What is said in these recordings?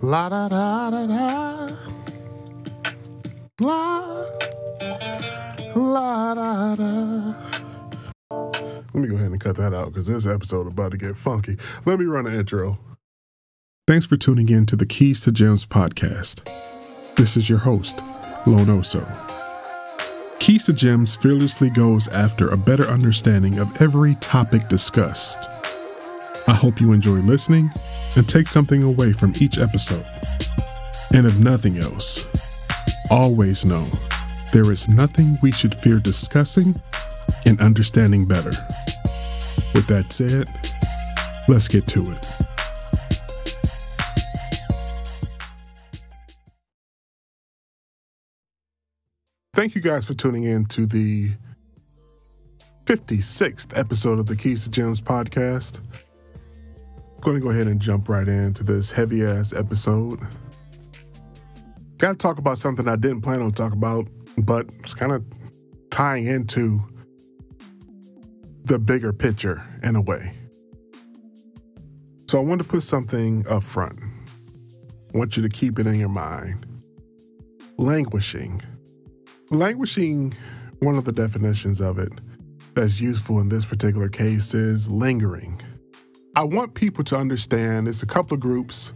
La da da da da. La. La da da. Let me go ahead and cut that out because this episode about to get funky. Let me run the intro. Thanks for tuning in to the Keys to Gems podcast. This is your host, Lonoso. Keys to Gems fearlessly goes after a better understanding of every topic discussed. I hope you enjoy listening and take something away from each episode. And if nothing else, always know there is nothing we should fear discussing and understanding better. With that said, let's get to it. Thank you guys for tuning in to the 56th episode of the Keys to Gems podcast. Going to go ahead and jump right into this heavy ass episode. Got to talk about something I didn't plan on talk about, but it's kind of tying into the bigger picture in a way. So I want to put something up front. I want you to keep it in your mind. Languishing. Languishing, one of the definitions of it that's useful in this particular case is lingering. I want people to understand it's a couple of groups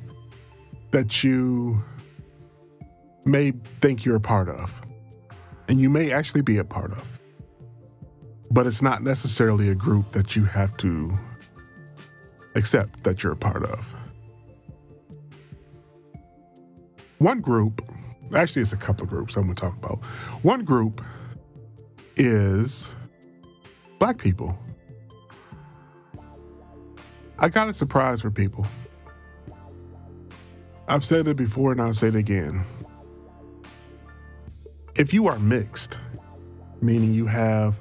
that you may think you're a part of, and you may actually be a part of. But it's not necessarily a group that you have to accept that you're a part of. One group, actually, it's a couple of groups I'm gonna talk about. One group is black people. I got a surprise for people. I've said it before and I'll say it again. If you are mixed, meaning you have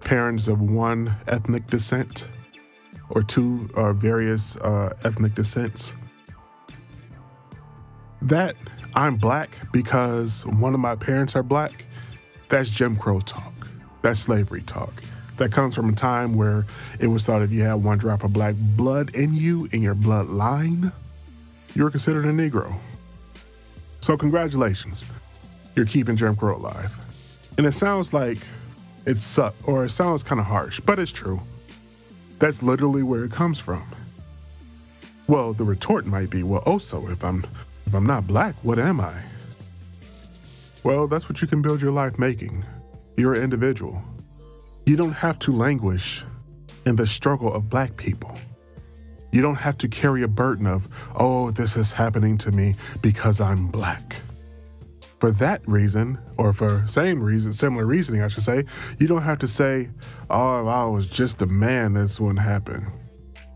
parents of one ethnic descent or two or various uh, ethnic descents, that I'm black because one of my parents are black, that's Jim Crow talk. That's slavery talk. That comes from a time where it was thought if you had one drop of black blood in you, in your bloodline, you were considered a Negro. So, congratulations. You're keeping Jim Crow alive. And it sounds like it's suck or it sounds kind of harsh, but it's true. That's literally where it comes from. Well, the retort might be, well, also, if I'm if I'm not black, what am I? Well, that's what you can build your life making. You're an individual. You don't have to languish in the struggle of black people. You don't have to carry a burden of, oh, this is happening to me because I'm black. For that reason, or for same reason, similar reasoning, I should say, you don't have to say, oh, if I was just a man, this wouldn't happen.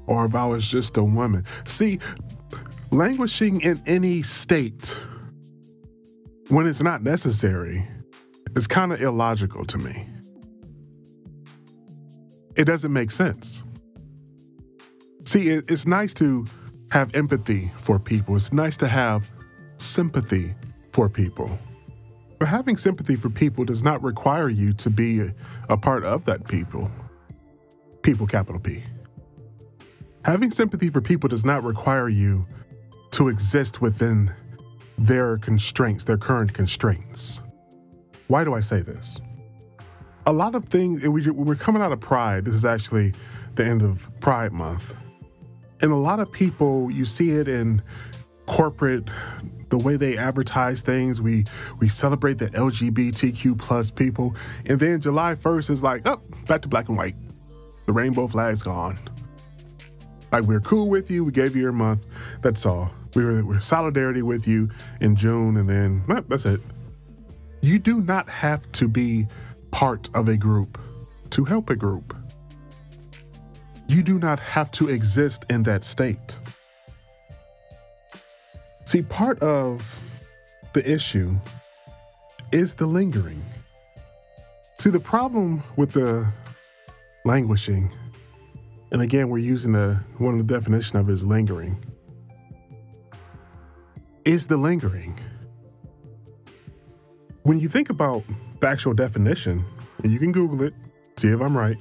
Or if I was just a woman. See, languishing in any state when it's not necessary is kind of illogical to me. It doesn't make sense. See, it's nice to have empathy for people, it's nice to have sympathy for people. But having sympathy for people does not require you to be a part of that people. People, capital P. Having sympathy for people does not require you to exist within their constraints, their current constraints. Why do I say this? A lot of things, we, we're coming out of Pride. This is actually the end of Pride Month. And a lot of people, you see it in corporate, the way they advertise things. We we celebrate the LGBTQ plus people. And then July 1st is like, oh, back to black and white. The rainbow flag's gone. Like we're cool with you, we gave you your month. That's all. We were, we're solidarity with you in June, and then that's it. You do not have to be part of a group to help a group. You do not have to exist in that state. See, part of the issue is the lingering. See, the problem with the languishing, and again, we're using the one of the definition of it is lingering is the lingering. When you think about the actual definition, and you can Google it, see if I'm right,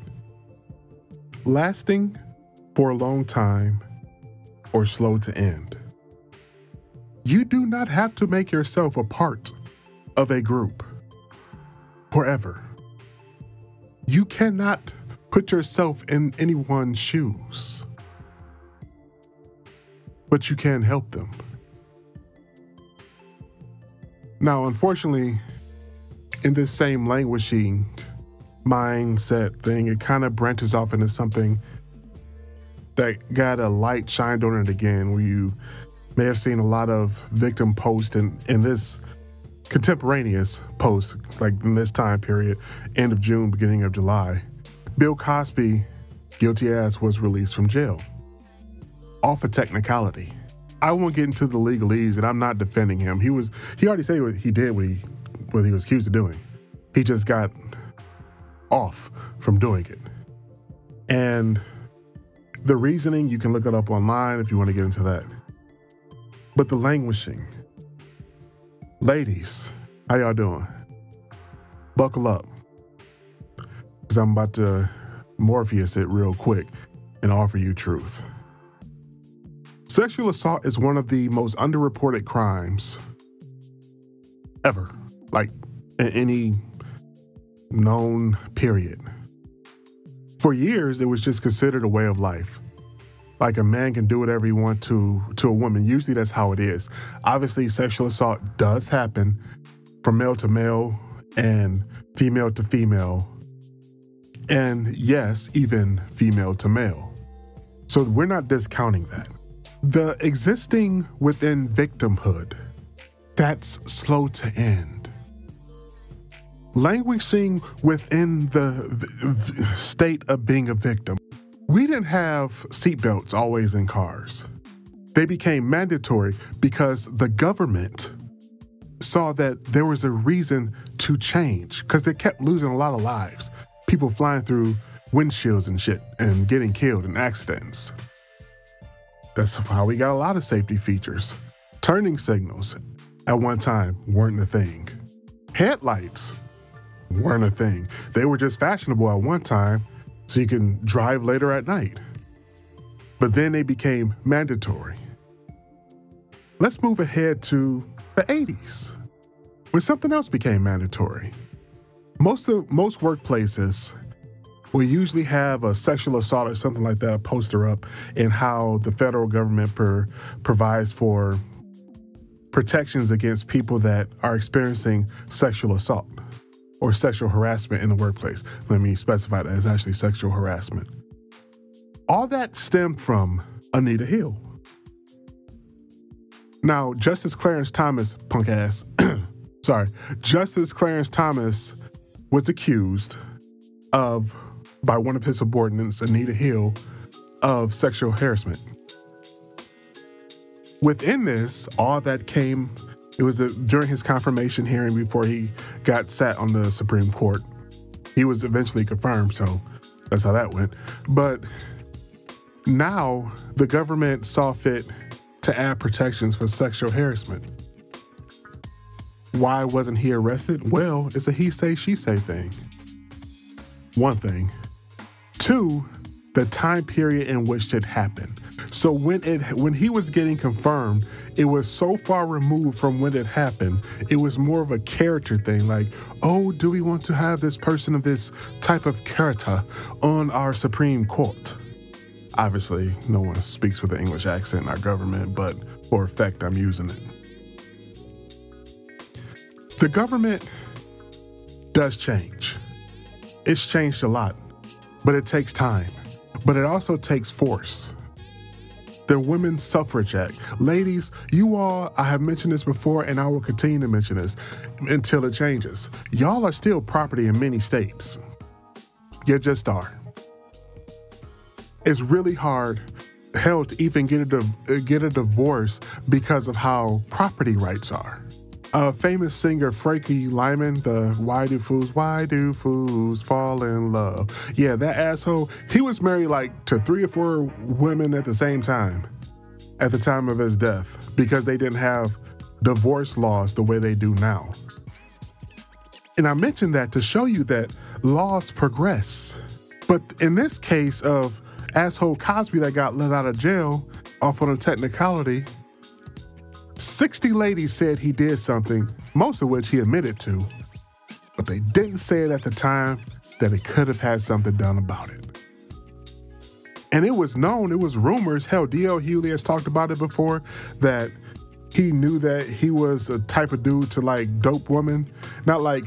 lasting for a long time or slow to end. You do not have to make yourself a part of a group forever. You cannot put yourself in anyone's shoes, but you can help them. Now, unfortunately, in this same languishing mindset thing, it kind of branches off into something that got a light shined on it again, where you may have seen a lot of victim posts in, in this contemporaneous post, like in this time period, end of June, beginning of July. Bill Cosby, guilty as, was released from jail. Off a technicality. I won't get into the legalese, and I'm not defending him. He was he already said what he did what he what he was accused of doing. He just got off from doing it. And the reasoning, you can look it up online if you want to get into that. But the languishing. Ladies, how y'all doing? Buckle up. Because I'm about to Morpheus it real quick and offer you truth. Sexual assault is one of the most underreported crimes ever, like in any known period. For years, it was just considered a way of life. Like a man can do whatever he wants to to a woman. Usually that's how it is. Obviously, sexual assault does happen from male to male and female to female. And yes, even female to male. So we're not discounting that. The existing within victimhood, that's slow to end languishing within the state of being a victim. We didn't have seatbelts always in cars. They became mandatory because the government saw that there was a reason to change because they kept losing a lot of lives. People flying through windshields and shit and getting killed in accidents. That's how we got a lot of safety features. Turning signals at one time weren't a thing. Headlights weren't a thing. They were just fashionable at one time so you can drive later at night. But then they became mandatory. Let's move ahead to the 80s when something else became mandatory. Most of most workplaces will usually have a sexual assault or something like that, a poster up, in how the federal government per, provides for protections against people that are experiencing sexual assault or sexual harassment in the workplace. Let me specify that as actually sexual harassment. All that stemmed from Anita Hill. Now, Justice Clarence Thomas, punk ass, sorry, Justice Clarence Thomas was accused of, by one of his subordinates, Anita Hill, of sexual harassment. Within this, all that came it was during his confirmation hearing before he got sat on the Supreme Court. He was eventually confirmed, so that's how that went. But now the government saw fit to add protections for sexual harassment. Why wasn't he arrested? Well, it's a he say, she say thing. One thing. Two, the time period in which it happened. So when it when he was getting confirmed, it was so far removed from when it happened. It was more of a character thing, like, oh, do we want to have this person of this type of character on our Supreme Court? Obviously, no one speaks with an English accent in our government, but for effect, I'm using it. The government does change. It's changed a lot, but it takes time. But it also takes force the Women's Suffrage Act. Ladies, you all, I have mentioned this before and I will continue to mention this until it changes. Y'all are still property in many states. You just are. It's really hard, hell, to even get a, get a divorce because of how property rights are. A famous singer, Frankie Lymon, the Why Do Fools, Why Do Fools Fall in Love? Yeah, that asshole, he was married like to three or four women at the same time at the time of his death because they didn't have divorce laws the way they do now. And I mentioned that to show you that laws progress. But in this case of asshole Cosby that got let out of jail off on a technicality, 60 ladies said he did something, most of which he admitted to, but they didn't say it at the time that he could have had something done about it. And it was known, it was rumors. Hell, D.L. Hughley has talked about it before that he knew that he was a type of dude to like dope women. Not like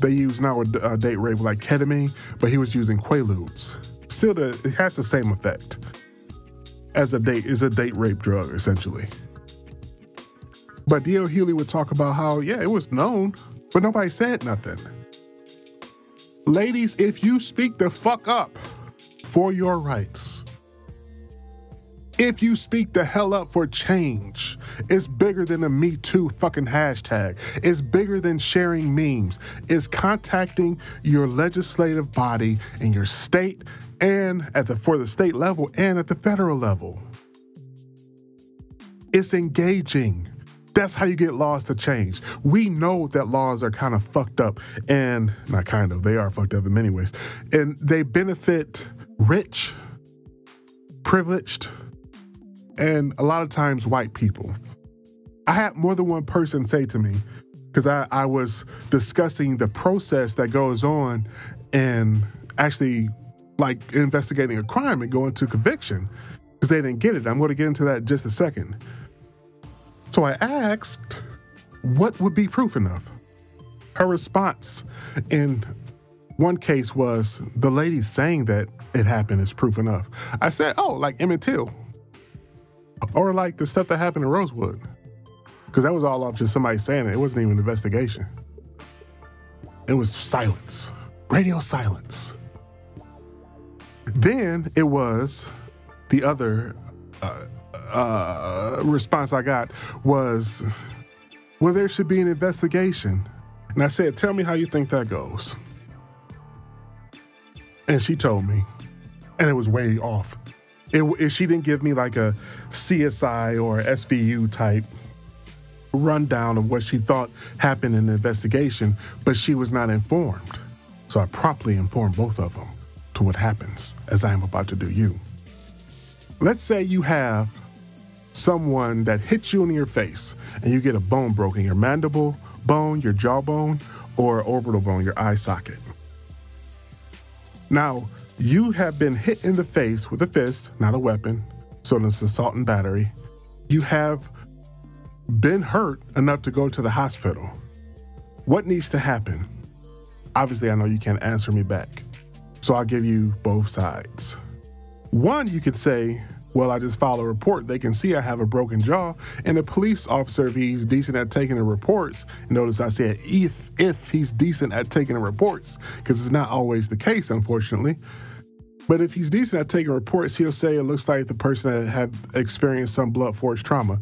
they use now uh, date rape like ketamine, but he was using quaaludes. Still, the, it has the same effect as a date is a date rape drug essentially. But D.L. Hughley would talk about how yeah, it was known, but nobody said nothing. Ladies, if you speak the fuck up for your rights, if you speak the hell up for change, it's bigger than a Me Too fucking hashtag. It's bigger than sharing memes. It's contacting your legislative body in your state and at the for the state level and at the federal level. It's engaging. That's how you get laws to change. We know that laws are kind of fucked up and not kind of, they are fucked up in many ways. And they benefit rich, privileged, and a lot of times white people. I had more than one person say to me, because I, I was discussing the process that goes on and actually like investigating a crime and going to conviction because they didn't get it. I'm going to get into that in just a second. So I asked, what would be proof enough? Her response in one case was the lady saying that it happened is proof enough. I said, oh, like Emmett Till. Or like the stuff that happened in Rosewood. Because that was all off just somebody saying it. It wasn't even an investigation. It was silence, radio silence. Then it was the other uh, uh, response I got was, well, there should be an investigation. And I said, tell me how you think that goes. And she told me, and it was way off. It, it, she didn't give me like a CSI or SVU type rundown of what she thought happened in the investigation, but she was not informed. So I promptly informed both of them to what happens as I am about to do you. Let's say you have someone that hits you in your face and you get a bone broken, your mandible bone, your jawbone, or orbital bone, your eye socket. Now, you have been hit in the face with a fist, not a weapon, so it's assault and battery. You have been hurt enough to go to the hospital. What needs to happen? Obviously, I know you can't answer me back, so I'll give you both sides. One, you could say, well, I just file a report. They can see I have a broken jaw. And the police officer, if he's decent at taking the reports, notice I said if if he's decent at taking the reports, because it's not always the case, unfortunately. But if he's decent at taking reports, he'll say it looks like the person had experienced some blunt force trauma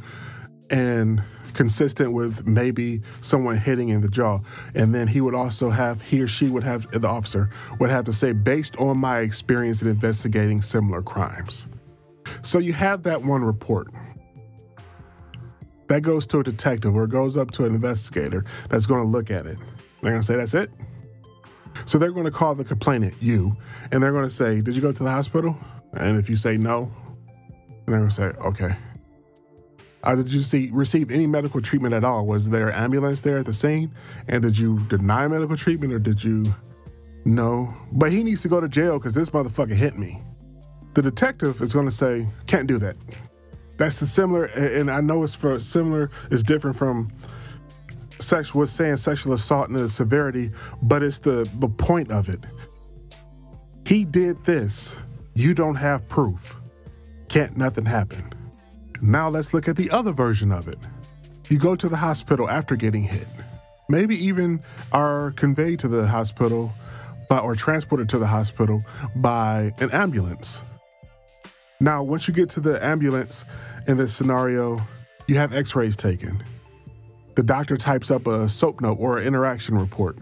and consistent with maybe someone hitting in the jaw. And then he would also have, he or she would have, the officer would have to say, based on my experience in investigating similar crimes. So you have that one report. That goes to a detective or it goes up to an investigator that's going to look at it. They're going to say, that's it. So they're going to call the complainant, you, and they're going to say, Did you go to the hospital? And if you say no, they're going to say, Okay. Uh, did you see, receive any medical treatment at all? Was there an ambulance there at the scene? And did you deny medical treatment or did you no? But he needs to go to jail because this motherfucker hit me. The detective is going to say, Can't do that. That's the similar, and I know it's for similar, it's different from sex was saying sexual assault and the severity, but it's the, the point of it. He did this. You don't have proof. Can't nothing happen. Now let's look at the other version of it. You go to the hospital after getting hit. Maybe even are conveyed to the hospital by, or transported to the hospital by an ambulance. Now, once you get to the ambulance in this scenario, you have x rays taken the doctor types up a SOAP note or an interaction report,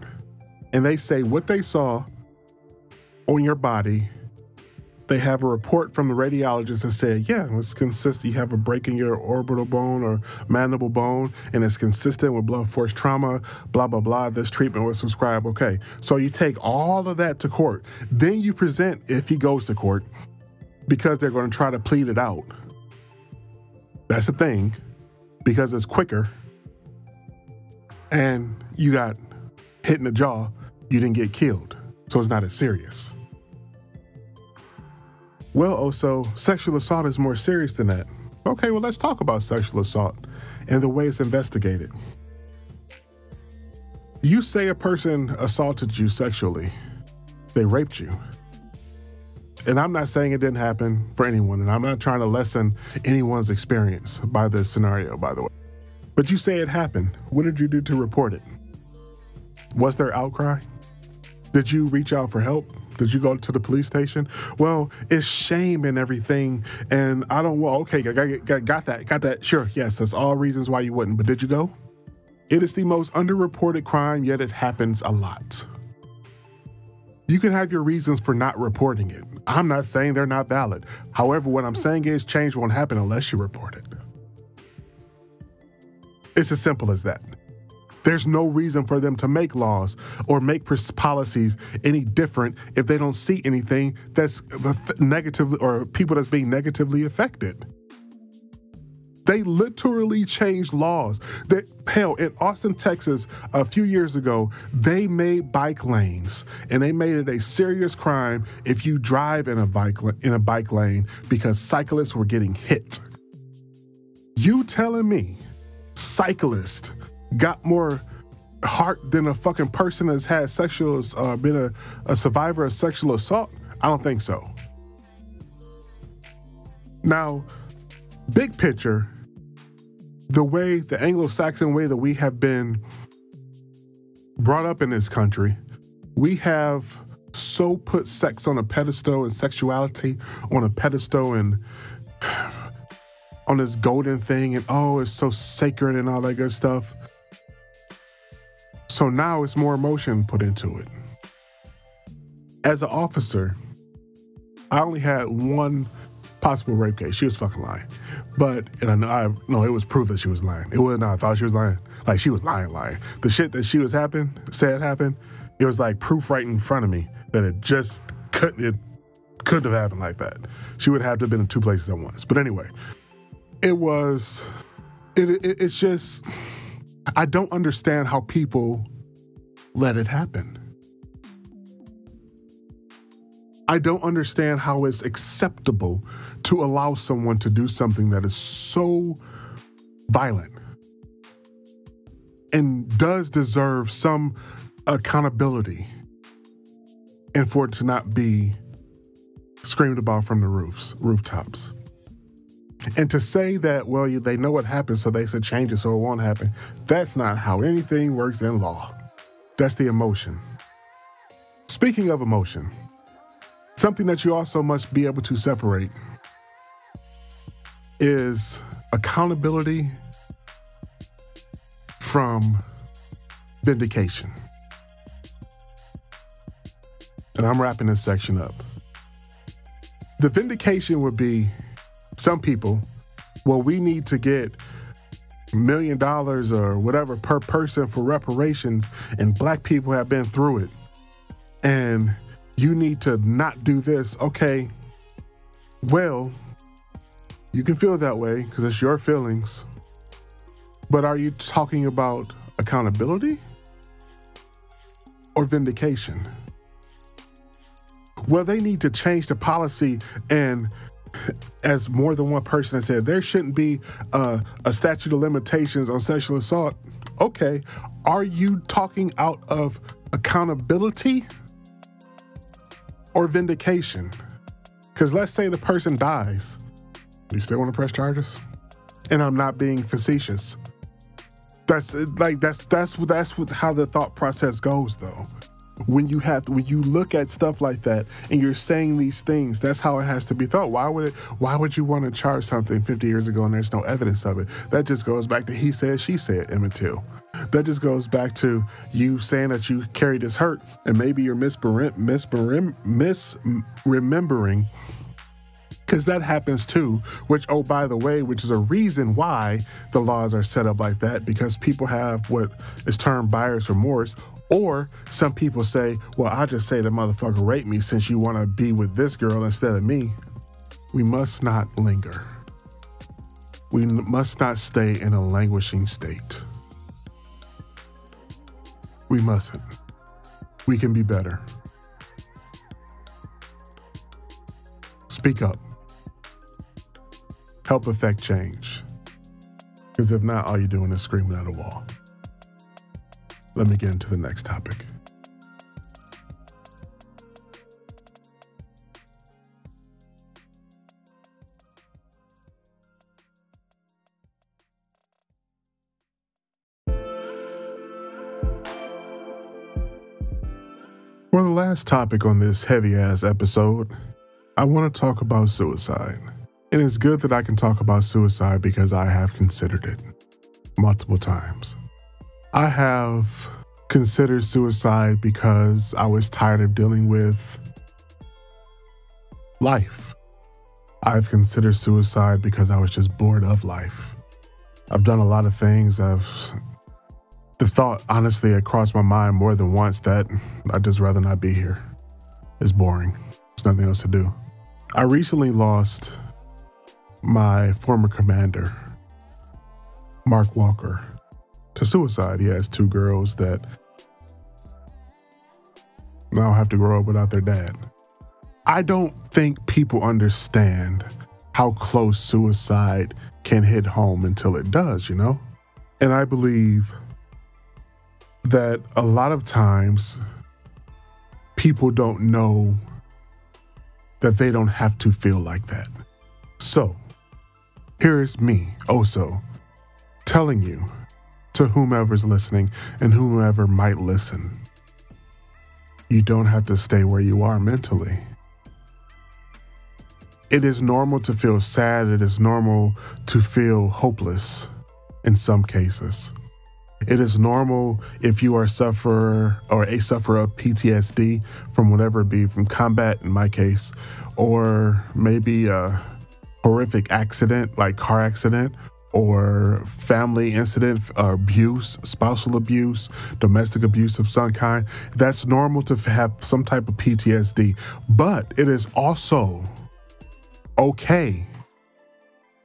and they say what they saw on your body. They have a report from the radiologist that said, yeah, it's consistent. You have a break in your orbital bone or mandible bone, and it's consistent with blunt force trauma, blah, blah, blah. This treatment was prescribed. Okay. So you take all of that to court. Then you present, if he goes to court, because they're going to try to plead it out. That's the thing because it's quicker and you got hit in the jaw, you didn't get killed. So it's not as serious. Well, oh, also, sexual assault is more serious than that. Okay, well, let's talk about sexual assault and the way it's investigated. You say a person assaulted you sexually, they raped you. And I'm not saying it didn't happen for anyone, and I'm not trying to lessen anyone's experience by this scenario, by the way. But you say it happened. What did you do to report it? Was there outcry? Did you reach out for help? Did you go to the police station? Well, it's shame and everything. And I don't, well, okay, got, got, got that, got that. Sure, yes, that's all reasons why you wouldn't. But did you go? It is the most underreported crime, yet it happens a lot. You can have your reasons for not reporting it. I'm not saying they're not valid. However, what I'm saying is change won't happen unless you report it. It's as simple as that. There's no reason for them to make laws or make policies any different if they don't see anything that's negatively or people that's being negatively affected. They literally changed laws. That hell in Austin, Texas, a few years ago, they made bike lanes and they made it a serious crime if you drive in a bike in a bike lane because cyclists were getting hit. You telling me cyclists got more heart than a fucking person that's had sexual, uh, been a, a survivor of sexual assault? I don't think so. Now, big picture, the way, the Anglo Saxon way that we have been brought up in this country, we have so put sex on a pedestal and sexuality on a pedestal and on this golden thing and oh, it's so sacred and all that good stuff. So now it's more emotion put into it. As an officer, I only had one possible rape case. She was fucking lying. But and I know I no, it was proof that she was lying. It wasn't I thought she was lying. Like she was lying, lying. The shit that she was happening, said happened, it was like proof right in front of me that it just couldn't it couldn't have happened like that. She would have to have been in two places at once. But anyway, it was it, it it's just I don't understand how people let it happen. I don't understand how it's acceptable to allow someone to do something that is so violent and does deserve some accountability and for it to not be screamed about from the roofs, rooftops. And to say that, well, they know what happened, so they said change it so it won't happen, that's not how anything works in law. That's the emotion. Speaking of emotion, something that you also must be able to separate is accountability from vindication. And I'm wrapping this section up. The vindication would be some people, well, we need to get million dollars or whatever per person for reparations, and black people have been through it. And you need to not do this. Okay, well, you can feel that way because it's your feelings. But are you talking about accountability or vindication? Well, they need to change the policy and as more than one person has said, there shouldn't be a, a statute of limitations on sexual assault. Okay, are you talking out of accountability or vindication? Because let's say the person dies. You still want to press charges? And I'm not being facetious. That's like that's that's that's how the thought process goes, though when you have when you look at stuff like that and you're saying these things that's how it has to be thought why would it why would you want to charge something 50 years ago and there's no evidence of it that just goes back to he said she said emmett till that just goes back to you saying that you carried this hurt and maybe you're misremembering because that happens too which oh by the way which is a reason why the laws are set up like that because people have what is termed buyer's remorse or some people say, well, I just say the motherfucker raped me since you want to be with this girl instead of me. We must not linger. We must not stay in a languishing state. We mustn't. We can be better. Speak up. Help affect change. Because if not, all you're doing is screaming at a wall. Let me get into the next topic. Last topic on this heavy ass episode, I want to talk about suicide. And it's good that I can talk about suicide because I have considered it multiple times. I have considered suicide because I was tired of dealing with life. I've considered suicide because I was just bored of life. I've done a lot of things. I've the thought honestly had crossed my mind more than once that I'd just rather not be here. It's boring. There's nothing else to do. I recently lost my former commander, Mark Walker, to suicide. He has two girls that now have to grow up without their dad. I don't think people understand how close suicide can hit home until it does, you know? And I believe that a lot of times people don't know that they don't have to feel like that. So, here is me also telling you to whomever's listening and whomever might listen you don't have to stay where you are mentally. It is normal to feel sad, it is normal to feel hopeless in some cases. It is normal if you are sufferer or a sufferer of PTSD from whatever it be, from combat in my case, or maybe a horrific accident like car accident or family incident, abuse, spousal abuse, domestic abuse of some kind. That's normal to have some type of PTSD, but it is also okay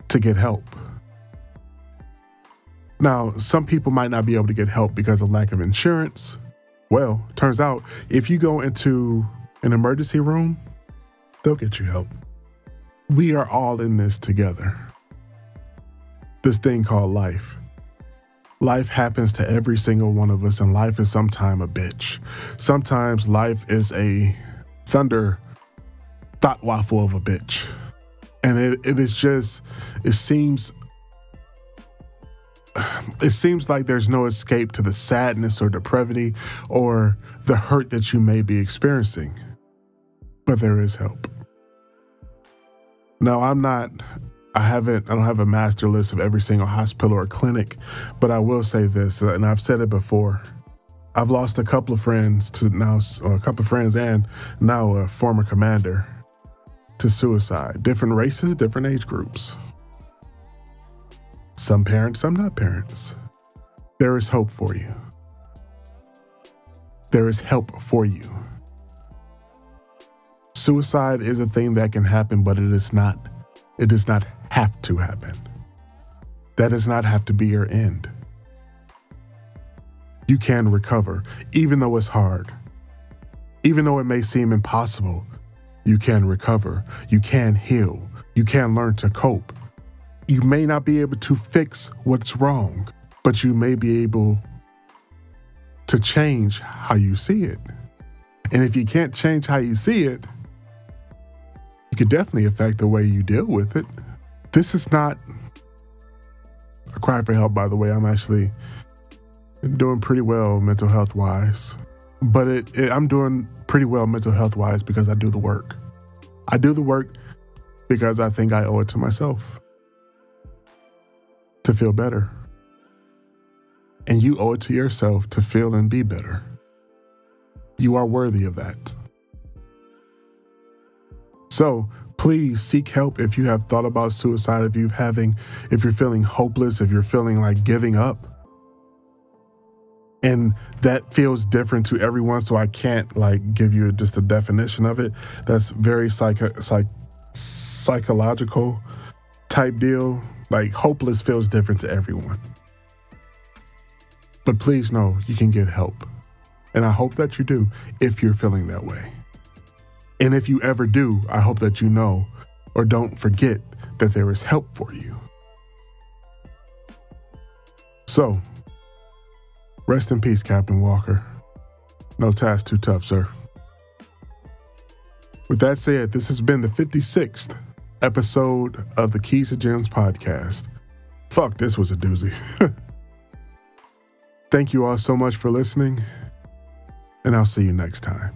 to get help. Now, some people might not be able to get help because of lack of insurance. Well, turns out if you go into an emergency room, they'll get you help. We are all in this together. This thing called life. Life happens to every single one of us, and life is sometimes a bitch. Sometimes life is a thunder thought waffle of a bitch. And it, it is just, it seems it seems like there's no escape to the sadness or depravity or the hurt that you may be experiencing. But there is help. Now, I'm not, I haven't, I don't have a master list of every single hospital or clinic, but I will say this, uh, and I've said it before. I've lost a couple of friends to now, or a couple of friends and now a former commander to suicide. Different races, different age groups. Some parents, some not parents. There is hope for you. There is help for you. Suicide is a thing that can happen, but it is not, it does not have to happen. That does not have to be your end. You can recover, even though it's hard. Even though it may seem impossible, you can recover. You can heal. You can learn to cope. You may not be able to fix what's wrong, but you may be able to change how you see it. And if you can't change how you see it, you can definitely affect the way you deal with it. This is not a cry for help, by the way. I'm actually doing pretty well mental health wise, but it, it, I'm doing pretty well mental health wise because I do the work. I do the work because I think I owe it to myself to feel better. And you owe it to yourself to feel and be better. You are worthy of that. So please seek help if you have thought about suicide, if you're having, if you're feeling hopeless, if you're feeling like giving up. And that feels different to everyone, so I can't like give you just a definition of it. That's very psych, psych psychological type deal Like, hopeless feels different to everyone. But please know you can get help. And I hope that you do if you're feeling that way. And if you ever do, I hope that you know or don't forget that there is help for you. So, rest in peace, Captain Walker. No task too tough, sir. With that said, this has been the 56th episode of the Keys to Gems podcast. Fuck, this was a doozy. Thank you all so much for listening, and I'll see you next time.